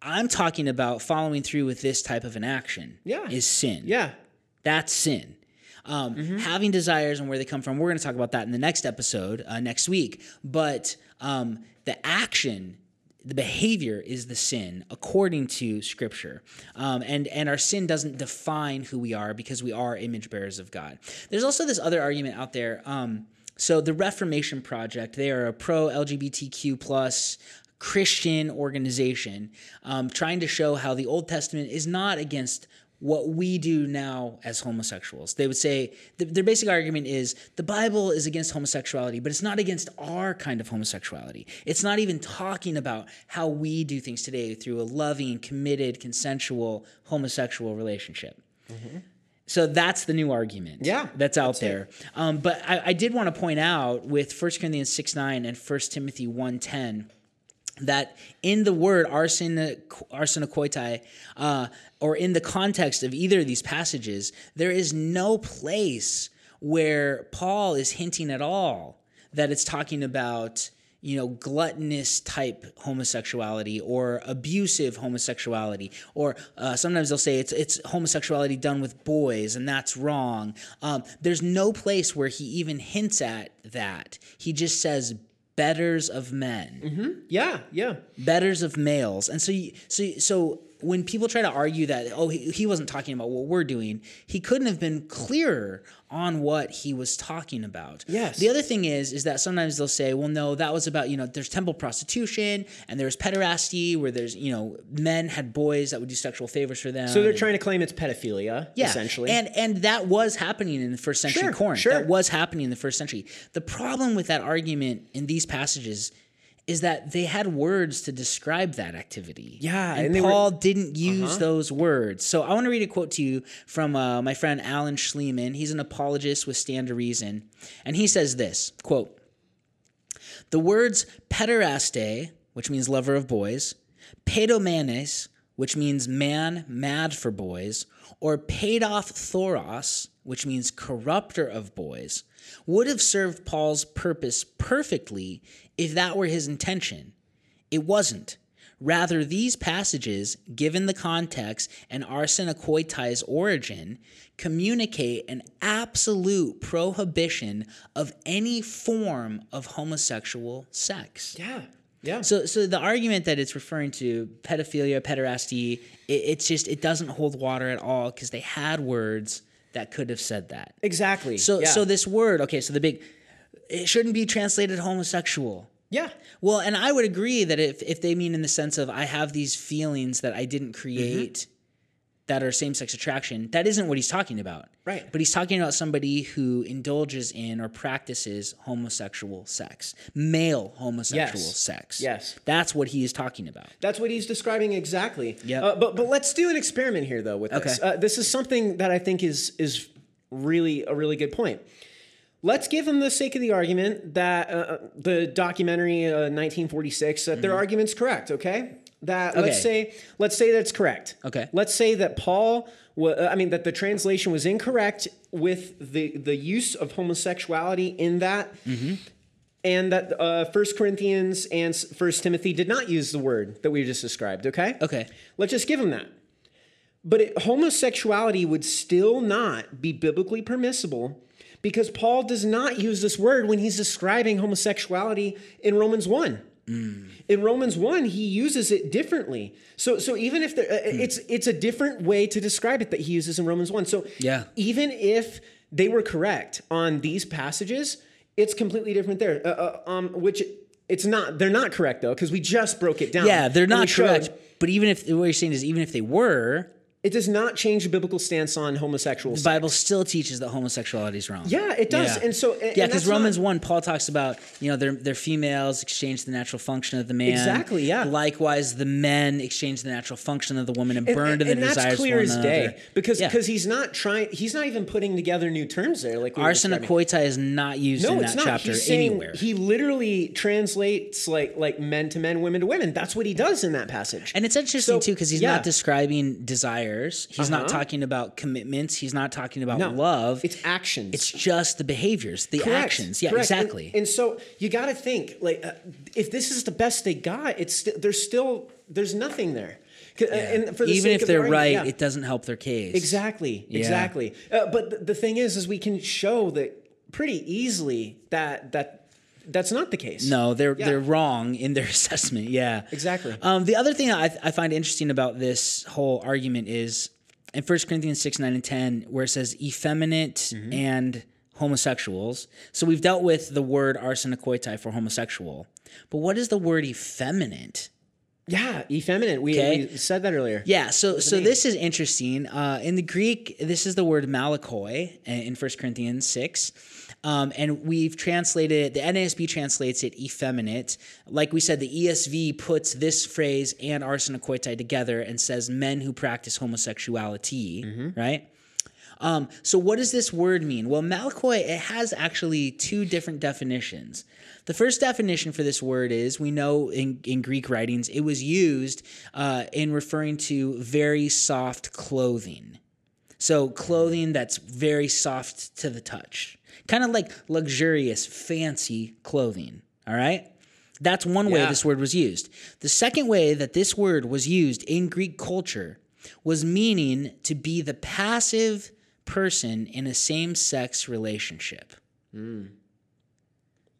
I'm talking about following through with this type of an action. Yeah. Is sin. yeah. That's sin. Um, Having desires and where they come from, we're going to talk about that in the next episode uh, next week. But um, the action, the behavior is the sin according to Scripture, um, and and our sin doesn't define who we are because we are image bearers of God. There's also this other argument out there. Um, so the Reformation Project, they are a pro LGBTQ plus Christian organization um, trying to show how the Old Testament is not against what we do now as homosexuals. They would say th- their basic argument is the Bible is against homosexuality, but it's not against our kind of homosexuality. It's not even talking about how we do things today through a loving, committed, consensual homosexual relationship. So that's the new argument. Yeah, that's out that's there. Um, but I, I did want to point out with 1 Corinthians 6 9 and 1 Timothy 1 10 that in the word arsenokoitai, uh, or in the context of either of these passages, there is no place where Paul is hinting at all that it's talking about you know gluttonous type homosexuality or abusive homosexuality. Or uh, sometimes they'll say it's it's homosexuality done with boys and that's wrong. Um, there's no place where he even hints at that. He just says bedders of men. Mm-hmm. Yeah, yeah. bedders of males. And so you, so so when people try to argue that oh he, he wasn't talking about what we're doing he couldn't have been clearer on what he was talking about Yes. the other thing is is that sometimes they'll say well no that was about you know there's temple prostitution and there's pederasty where there's you know men had boys that would do sexual favors for them So they're and- trying to claim it's pedophilia, yeah, essentially. and and that was happening in the first century Sure, Corinth. sure. That was happening in the first century. The problem with that argument in these passages is that they had words to describe that activity. Yeah, and, and they were- Paul didn't use those words. So I want to read a quote to you from uh, my friend Alan Shlemon. He's an apologist with Stand to Reason, and he says this quote. The words pederaste, which means lover of boys, paidomanes, which means man mad for boys, or paidophthoros, which means corrupter of boys, would have served Paul's purpose perfectly if that were his intention. It wasn't. Rather, these passages, given the context and arsenokoitai's origin, communicate an absolute prohibition of any form of homosexual sex. yeah, yeah. So, so the argument that it's referring to pedophilia, pederasty, it, it's just it doesn't hold water at all because they had words that could have said that. exactly. So, yeah. so this word, okay, so the big, it shouldn't be translated homosexual. yeah. Well, and I would agree that if if they mean in the sense of I have these feelings that I didn't Mm-hmm. create that are same sex attraction, that isn't what he's talking about. Right. But he's talking about somebody who indulges in or practices homosexual sex, male homosexual Yes. sex. Yes. That's what he is talking about. That's what he's describing exactly. Yeah. Uh, but but let's do an experiment here though with this. Okay. Uh, this is something that I think is is really a really good point. Let's give them the sake of the argument that uh, the documentary uh, 1946 that their argument's correct. Okay. That let's Mm-hmm. Say let's say that's correct. Okay. Let's say that Paul. wa- uh, I mean that the translation was incorrect with the the use of homosexuality in that Mm-hmm. and that uh, 1 Corinthians and 1 Timothy did not use the word that we just described, okay? Okay. Let's just give them that. But it, homosexuality would still not be biblically permissible because Paul does not use this word when he's describing homosexuality in Romans 1. In Romans 1, he uses it differently. So so even if there, uh, it's it's a different way to describe it that he uses in Romans 1. So Yeah. even if they were correct on these passages, it's completely different there. Uh, uh, um, which it's not. They're not correct though, because we just broke it down. Yeah, they're not showed correct. But even if what you're saying is even if they were, It does not change the biblical stance on homosexual. the sex. Bible still teaches that homosexuality is wrong. Yeah, it does. Yeah. And so- and- yeah, because that's not- Romans one, Paul talks about you know they're they're females exchange the natural function of the man. Exactly, yeah. Likewise, the men exchange the natural function of the woman and, And, burn to the and the that's clear as day another. because Yeah. because he's not trying. He's not even putting together new terms there. Like we describing. is not used No, in it's that not. chapter He's saying anywhere. he literally translates like like men to men, women to women. That's what he does in that passage. and it's interesting So, too because he's yeah. not describing desires. He's not Uh-huh. talking about commitments. He's not talking about No, love. It's actions. It's just the behaviors, the Correct, actions. Yeah, correct. Exactly. And, so you got to think like uh, if this is the best they got, it's st- there's still there's nothing there. uh, And for the Even if they're right, yeah. it doesn't help their case. Exactly. Yeah. Exactly. Uh, but th- the thing is, is we can show that pretty easily that that that's not the case. No, they're Yeah. they're wrong in their assessment. Yeah, Exactly. Um, the other thing I, I find interesting about this whole argument is in 1 Corinthians six nine and ten, where it says effeminate Mm-hmm. and homosexuals. So we've dealt with the word arsenokoitai for homosexual. But what is the word effeminate? Yeah, effeminate. We, Okay. we said that earlier. Yeah, so so this is interesting. Uh, in the Greek, this is the word malakoi in 1 Corinthians 6. Um, and we've translated it, the NASB translates it effeminate. Like we said, the ESV puts this phrase and arsenokoitai together and says men who practice homosexuality, right? Um, so what does this word mean? Well, malakoi, it has actually two different definitions. The first definition for this word is we know in, in Greek writings it was used uh, in referring to very soft clothing. So clothing that's very soft to the touch, kind of like luxurious, fancy clothing. All right. That's one way Yeah. this word was used. The second way that this word was used in Greek culture was meaning to be the passive person in a same sex relationship.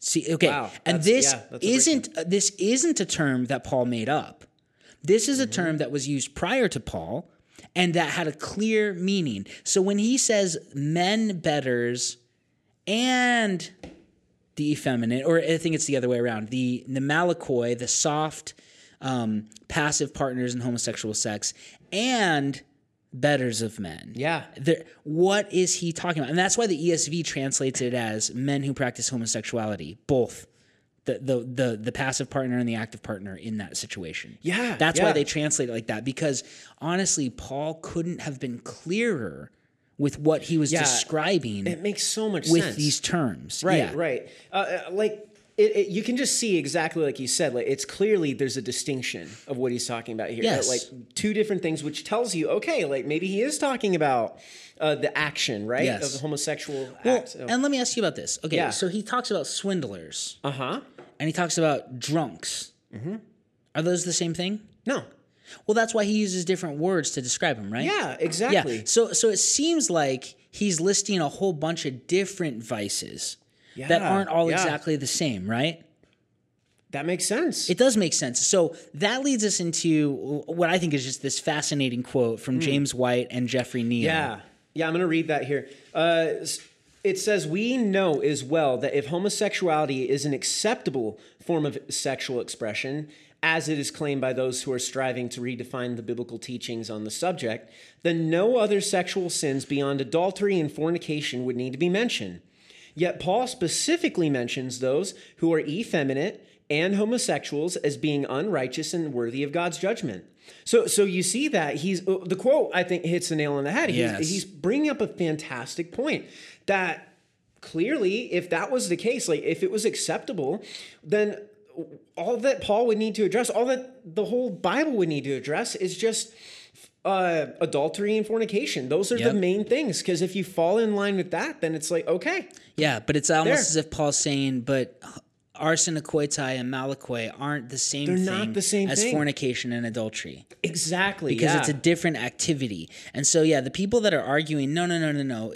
See, okay, Wow, and this yeah, that's a breakdown. isn't this isn't a term that Paul made up. This is a Mm-hmm. term that was used prior to Paul and that had a clear meaning. So when he says men bedders and the effeminate, or I think it's the other way around, the the malakoi, the soft, um, passive partners in homosexual sex, and bedders of men. Yeah. There, what is he talking about? And that's why the ESV translates it as men who practice homosexuality, both the the the, the passive partner and the active partner in that situation. Yeah, That's why they translate it like that because honestly, Paul couldn't have been clearer with what he was Yeah. describing It makes so much with sense. these terms. Right, Yeah. right. Uh, uh, like it, it, you can just see exactly like you said. Like it's clearly there's a distinction of what he's talking about here. Yes. Like two different things, which tells you, okay, like maybe he is talking about uh, the action, right, Yes. of the homosexual Well, act. and let me ask you about this. Okay, Yeah. so he talks about swindlers Uh huh. and he talks about drunks. Mm-hmm. Are those the same thing? No. Well, that's why he uses different words to describe him, right? Yeah. exactly. Yeah. So so it seems like he's listing a whole bunch of different vices that aren't all yeah. exactly the same, right? That makes sense. It does make sense. So that leads us into what I think is just this fascinating quote from James White and Jeffrey Niell. Yeah. Yeah, I'm going to read that here. Uh, it says, We know as well that if homosexuality is an acceptable form of sexual expression, as it is claimed by those who are striving to redefine the biblical teachings on the subject, then no other sexual sins beyond adultery and fornication would need to be mentioned. Yet Paul specifically mentions those who are effeminate and homosexuals as being unrighteous and worthy of God's judgment. So, so you see that he's uh, the quote. I think hits the nail on the head. He's, Yes. he's bringing up a fantastic point that clearly, if that was the case, like if it was acceptable, then all that Paul would need to address, all that the whole Bible would need to address, is just uh, adultery and fornication. Those are Yep. the main things. Because if you fall in line with that, then it's like okay, Yeah, but it's almost There. as if Paul's saying, but arsenokoitai and malakoi aren't the same They're thing not the same as thing. fornication and adultery. exactly because yeah. it's a different activity. And so, yeah, the people that are arguing, no, no, no, no, no,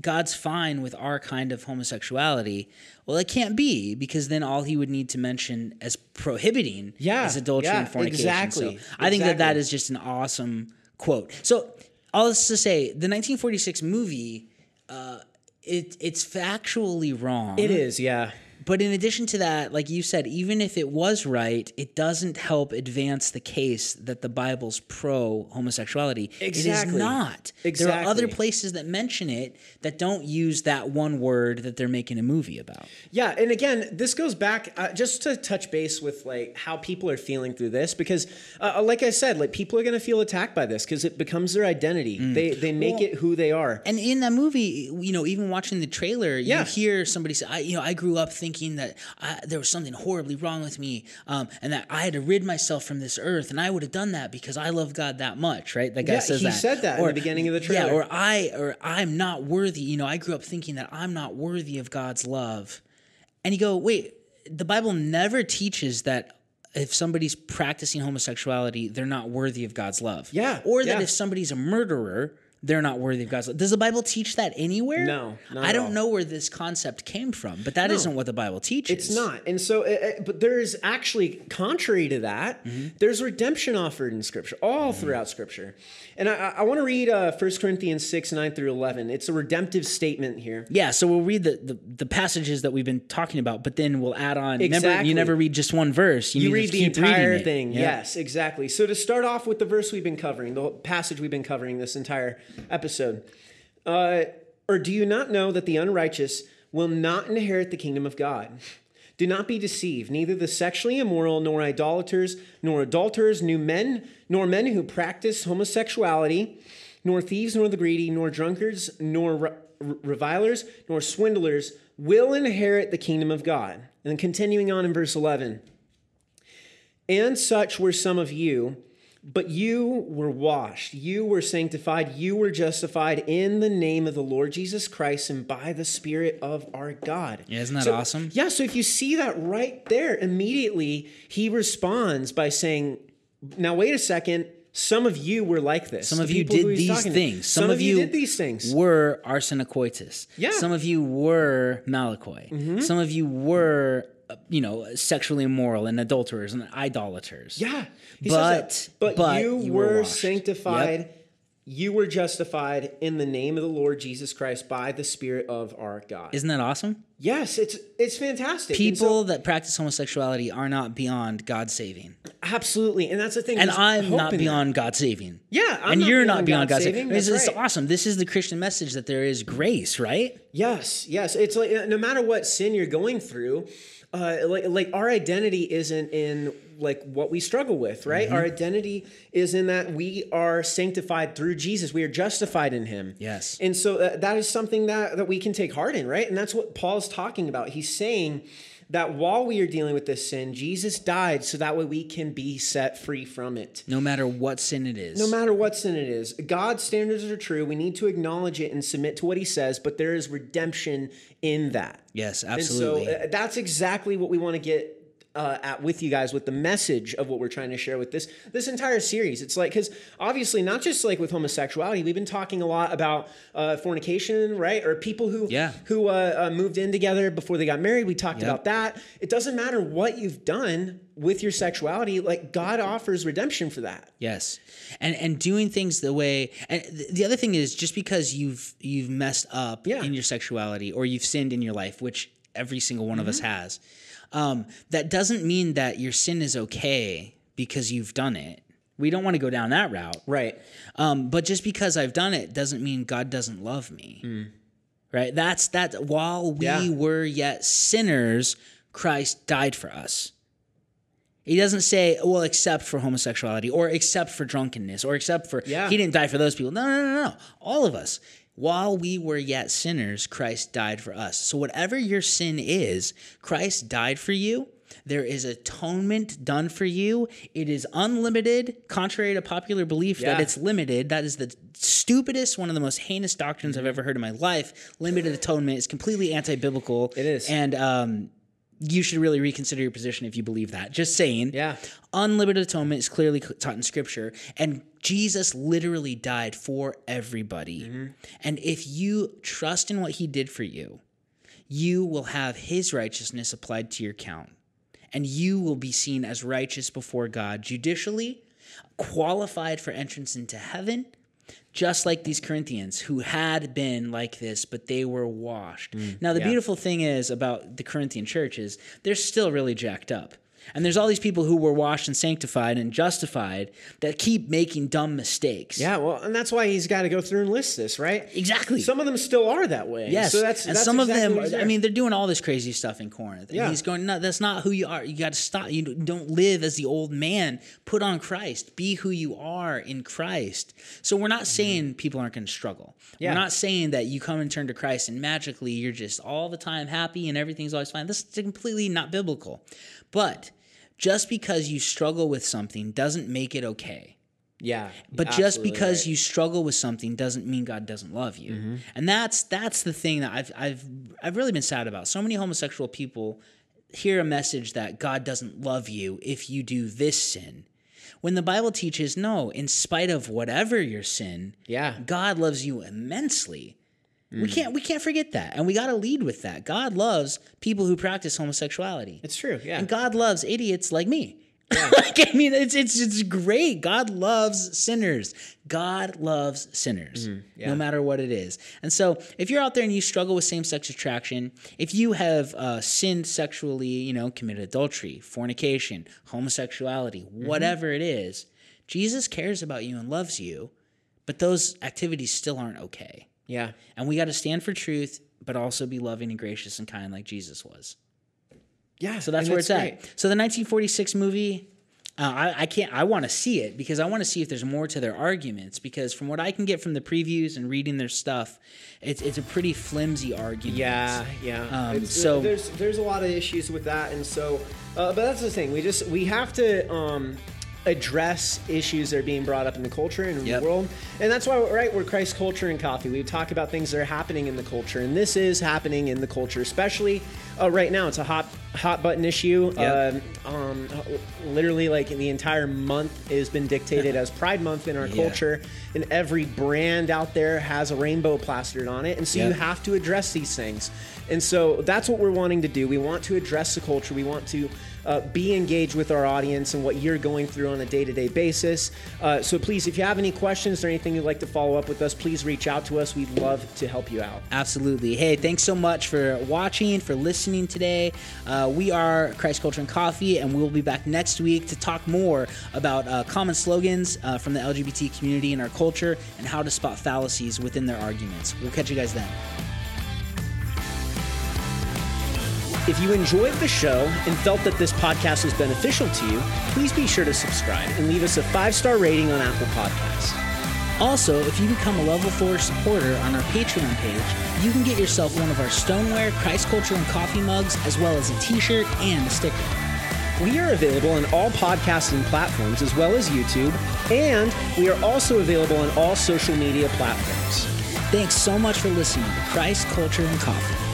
God's fine with our kind of homosexuality. Well, it can't be because then all he would need to mention as prohibiting Yeah, is adultery yeah, and fornication. exactly, So I think that that is just an awesome quote. So, all this to say, the 1946 movie, uh, it it's factually wrong. it is yeah. But in addition to that, like you said, even if it was right, it doesn't help advance the case that the Bible's pro homosexuality. Exactly. It is not. Exactly. There are other places that mention it that don't use that one word that they're making a movie about. Yeah, and again, this goes back uh, just to touch base with like how people are feeling through this because, uh, like I said, like people are going to feel attacked by this because it becomes their identity. They they make Well- it who they are. And in that movie, you know, even watching the trailer, you hear somebody say, I, you know, I grew up thinking that I, there was something horribly wrong with me um, and that I had to rid myself from this earth. And I would have done that because I love God that much, right? That guy Yeah, says he that. said that in the beginning of the trailer. Yeah, or I, or I'm not worthy. You know, I grew up thinking that I'm not worthy of God's love. And you go, wait, the Bible never teaches that if somebody's practicing homosexuality, they're not worthy of God's love. Yeah, Or that yeah. if somebody's a murderer, they're not worthy of God's love. Does the Bible teach that anywhere? No, not I don't all. know where this concept came from, but that not what the Bible teaches. It's not. And so, uh, uh, but there is actually, contrary to that, Mm-hmm. there's redemption offered in Scripture, all throughout Scripture. And I, I want to read uh, 1 Corinthians 6, 9 through 11. It's a redemptive statement here. Yeah, so we'll read the, the, the passages that we've been talking about, but then we'll add on. Remember, Exactly. you never read just one verse. You, You need read the entire thing. Yeah. Yes, exactly. So to start off with the verse we've been covering, the passage we've been covering this entire episode. Uh, or do you not know that the unrighteous will not inherit the kingdom of God? Do not be deceived. Neither the sexually immoral, nor idolaters, nor adulterers, nor men, nor men who practice homosexuality, nor thieves, nor the greedy, nor drunkards, nor re- revilers, nor swindlers will inherit the kingdom of God. And then continuing on in verse 11. And such were some of you, but you were washed, you were sanctified, you were justified in the name of the Lord Jesus Christ and by the Spirit of our God. Yeah, isn't that So- awesome? Yeah, so if you see that right there, immediately he responds by saying, Now, wait a second. Some of you were like this. Some The of you did these things. Some, of you did these things. Were arsenokoitai. Yeah. Some of you were malakoi. Mm-hmm. Some of you were, Uh, you know, sexually immoral and adulterers and idolaters. Yeah. He But- says that. but, but you, you were were, sanctified. You were justified in the name of the Lord Jesus Christ by the Spirit of our God. Isn't that awesome? yes, it's it's fantastic. And so- People that practice homosexuality are not beyond God saving. absolutely, and that's the thing. And I'm not beyond God saving. Yeah, I'm and not you're beyond not beyond God God saving. saving, It's, that's it's right. awesome. This is the Christian message that there is grace, right? Yes, yes. It's like uh, no matter what sin you're going through, uh, like like our identity isn't in like what we struggle with, right? Mm-hmm. Our identity is in that we are sanctified through Jesus. We are justified in Him. Yes. And so uh, that is something that, that we can take heart in, right? And that's what Paul's talking about. He's saying that while we are dealing with this sin, Jesus died so that way we can be set free from it. No matter what sin it is. No matter what sin it is, God's standards are true. We need to acknowledge it and submit to what he says, but there is redemption in that. yes, And absolutely. so uh, that's exactly what we want to get uh, at with you guys with the message of what we're trying to share with this this entire series. It's like because obviously not just like with homosexuality, we've been talking a lot about uh, fornication, right? Or people who Yeah. who uh, uh, moved in together before they got married. We talked Yep. about that. It doesn't matter what you've done with your sexuality. Like God offers redemption for that. Yes, and and doing things the way. And th- the other thing is, just because you've you've messed up Yeah. in your sexuality or you've sinned in your life, which every single one of us Mm-hmm. has, um, that doesn't mean that your sin is okay because you've done it. We don't want to go down that route, Right. um, but just because I've done it doesn't mean God doesn't love me. Right? That's that. While we. Yeah. were yet sinners, Christ died for us. He doesn't say, well, except for homosexuality or except for drunkenness or except for, Yeah. he didn't die for those people. No, no, no, no. All of us. While we were yet sinners, Christ died for us. So, whatever your sin is, Christ died for you. There is atonement done for you. It is unlimited, contrary to popular belief that it's limited. That is the stupidest, one of the most heinous doctrines I've ever heard in my life. Limited atonement is completely anti biblical. It is. And, um, you should really reconsider your position if you believe that. Just saying. Yeah. Unlimited atonement is clearly taught in scripture. And Jesus literally died for everybody. Mm-hmm. And if you trust in what he did for you, you will have his righteousness applied to your count. And you will be seen as righteous before God judicially, qualified for entrance into heaven, just like these Corinthians who had been like this, but they were washed. Mm, now, the yeah. beautiful thing is about the Corinthian church is they're still really jacked up. And there's all these people who were washed and sanctified and justified that keep making dumb mistakes. Yeah. Well, and that's why he's got to go through and list this, right? Exactly. Some of them still are that way. Yes, So that's and that's some exactly of them. I mean, they're doing all this crazy stuff in Corinth. And Yeah. he's going, no, that's not who you are. You got to stop. You don't live as the old man. Put on Christ. Be who you are in Christ. So we're not saying people aren't going to struggle. Yeah. We're not saying that you come and turn to Christ and magically you're just all the time happy and everything's always fine. This is completely not biblical. But just because you struggle with something doesn't make it okay. yeah. But just because right. you struggle with something doesn't mean God doesn't love you. Mm-hmm. And that's that's the thing that I've I've I've really been sad about. So many homosexual people hear a message that God doesn't love you if you do this sin. When the Bible teaches, no, in spite of whatever your sin, Yeah. God loves you immensely. We mm. can't we can't forget that. And we got to lead with that. God loves people who practice homosexuality. It's true. Yeah. And God loves idiots like me. like, I mean, it's it's it's great. God loves sinners. God loves sinners, mm, no matter what it is. And so, if you're out there and you struggle with same-sex attraction, if you have uh, sinned sexually, you know, committed adultery, fornication, homosexuality, mm-hmm. whatever it is, Jesus cares about you and loves you. But those activities still aren't okay. Yeah. And we got to stand for truth, but also be loving and gracious and kind like Jesus was. Yeah. So that's where it's great. at. So the 1946 movie, uh, I, I can't. I want to see it because I want to see if there's more to their arguments. Because from what I can get from the previews and reading their stuff, it's it's a pretty flimsy argument. Yeah, yeah. Um, so- there's there's a lot of issues with that, and so, uh, but that's the thing. We just we have to um, address issues that are being brought up in the culture and in Yep. the world, and that's why right we're Christ Culture and Coffee. We talk about things that are happening in the culture, and this is happening in the culture, especially uh, right now. It's a hot hot button issue. Yep. Um, um, literally, like the entire month has been dictated as Pride Month in our Yeah. culture, and every brand out there has a rainbow plastered on it, and so you have to address these things. And so that's what we're wanting to do. We want to address the culture. We want to uh, be engaged with our audience and what you're going through on a day to day basis. Uh, so please, if you have any questions or anything you'd like to follow up with us, please reach out to us. We'd love to help you out. Absolutely. Hey, thanks so much for watching, for listening today. Uh, we are Christ Culture and Coffee, and we'll be back next week to talk more about uh, common slogans uh, from the LGBT community in our culture and how to spot fallacies within their arguments. We'll catch you guys then. If you enjoyed the show and felt that this podcast was beneficial to you, please be sure to subscribe and leave us a five star rating on Apple Podcasts. Also, if you become a level 4 supporter on our Patreon page, you can get yourself one of our stoneware, Christ Culture and Coffee mugs, as well as a t shirt and a sticker. We are available on all podcasting platforms as well as YouTube, and we are also available on all social media platforms. Thanks so much for listening to Christ Culture and Coffee.